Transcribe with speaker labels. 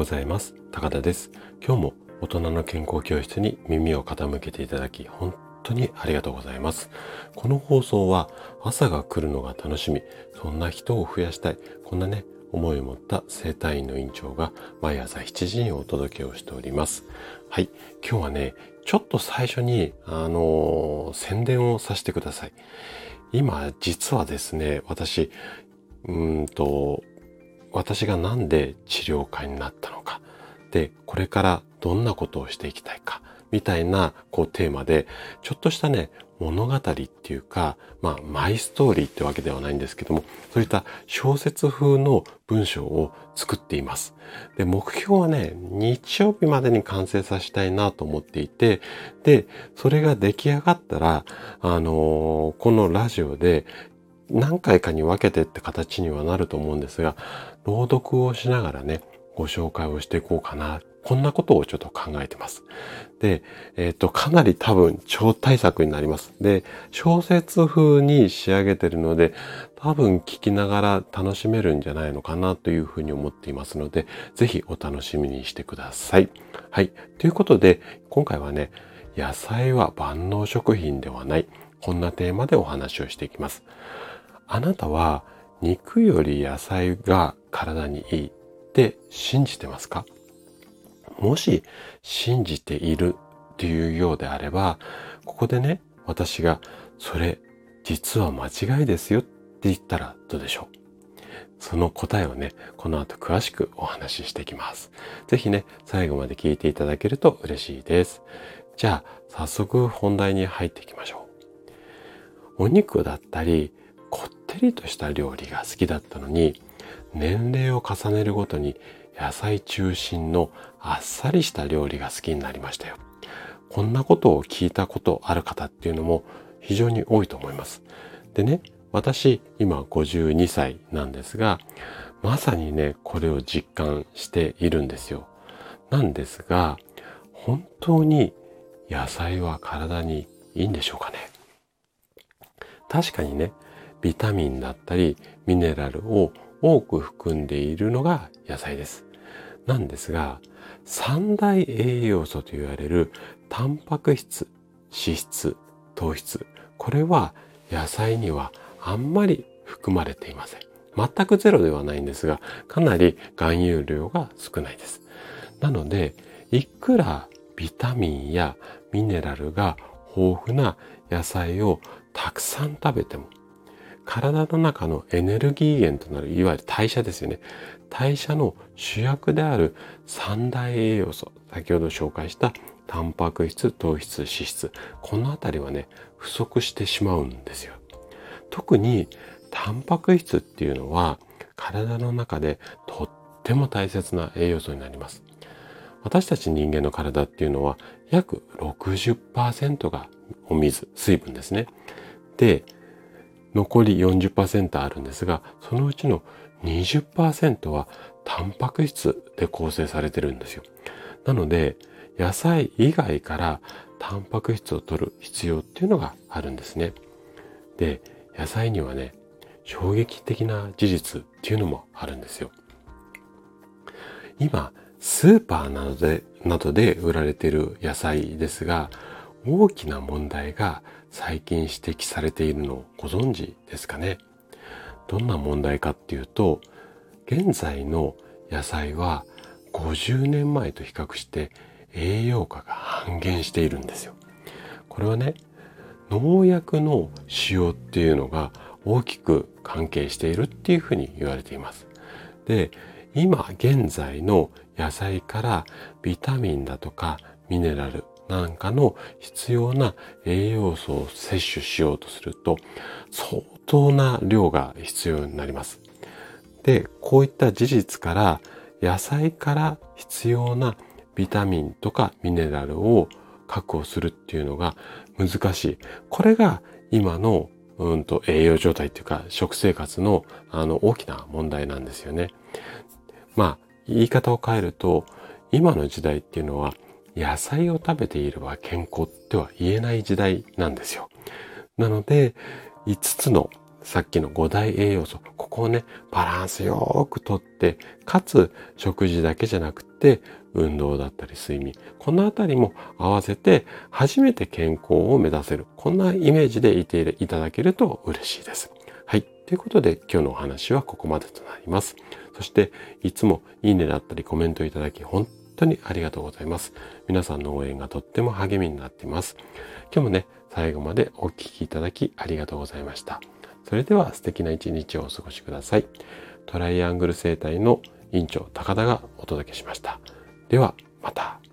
Speaker 1: ございます。高田です。今日も大人の健康教室に耳を傾けていただき本当にありがとうございます。この放送は朝が来るのが楽しみそんな人を増やしたいこんなね思いを持った生体院の院長が毎朝7時にお届けをしております。はい。今日はねちょっと最初にあのー、宣伝をさせてください。今実はですね私うんと私が何で治療家になったのか、で、これからどんなことをしていきたいか、みたいな、こう、テーマで、ちょっとしたね、物語っていうか、まあ、マイストーリーってわけではないんですけども、そういった小説風の文章を作っています。で、目標はね、日曜日までに完成させたいなと思っていて、で、それが出来上がったら、あのー、このラジオで何回かに分けてって形にはなると思うんですが、朗読をしながらね、ご紹介をしていこうかな。こんなことをちょっと考えてます。で、えっ、ー、と、かなり多分超大作になります。で、小説風に仕上げてるので、多分聞きながら楽しめるんじゃないのかなというふうに思っていますので、ぜひお楽しみにしてください。はい。ということで、今回はね、野菜は万能食品ではない。こんなテーマでお話をしていきます。あなたは肉より野菜が体にいいって信じてますか？もし信じているっていうようであれば、ここでね、私がそれ実は間違いですよって言ったらどうでしょう？その答えをね、この後詳しくお話ししていきます。ぜひね、最後まで聞いていただけると嬉しいです。じゃあ、早速本題に入っていきましょう。お肉だったり、こってりとした料理が好きだったのに、年齢を重ねるごとに野菜中心のあっさりした料理が好きになりましたよ。こんなことを聞いたことある方っていうのも非常に多いと思います。でね、私今52歳なんですが、まさにね、これを実感しているんですよ。なんですが、本当に野菜は体にいいんでしょうかね。確かにね、ビタミンだったりミネラルを多く含んでいるのが野菜です。なんですが、三大栄養素と言われるタンパク質、脂質、糖質、これは野菜にはあんまり含まれていません。全くゼロではないんですが、かなり含有量が少ないです。なので、いくらビタミンやミネラルが豊富な野菜をたくさん食べても体の中のエネルギー源となるいわゆる代謝ですよね。代謝の主役である三大栄養素先ほど紹介したタンパク質糖質脂質この辺りはね不足してしまうんですよ。特にタンパク質っていうのは体の中でとっても大切な栄養素になります。私たち人間の体っていうのは約60%がお水水分ですね。で残り40%あるんですが、そのうちの20%はタンパク質で構成されてるんですよ。なので、野菜以外からタンパク質を取る必要っていうのがあるんですね。で、野菜にはね、衝撃的な事実っていうのもあるんですよ。今、スーパーなどで、などで売られている野菜ですが、大きな問題が最近指摘されているのをご存知ですかね？どんな問題かっていうと現在の野菜は50年前と比較して栄養価が半減しているんですよ。これはね農薬の使用っていうのが大きく関係しているっていうふうに言われています。で今現在の野菜からビタミンだとかミネラルなんかの必要な栄養素を摂取しようとすると相当な量が必要になります。で、こういった事実から野菜から必要なビタミンとかミネラルを確保するっていうのが難しい。これが今のうんと栄養状態っていうか食生活のあの大きな問題なんですよね。まあ言い方を変えると今の時代っていうのは野菜を食べていれば健康っては言えない時代なんですよ。なので、5つのさっきの5大栄養素、ここをね、バランスよくとって、かつ食事だけじゃなくて、運動だったり睡眠、このあたりも合わせて初めて健康を目指せる。こんなイメージでいていただけると嬉しいです。はい。ということで今日のお話はここまでとなります。そしていつもいいねだったりコメントいただき本当にありがとうございます。皆さんの応援がとっても励みになっています。今日もね、最後までお聴きいただきありがとうございました。それでは素敵な一日をお過ごしください。トライアングル生態の院長高田がお届けしました。ではまた。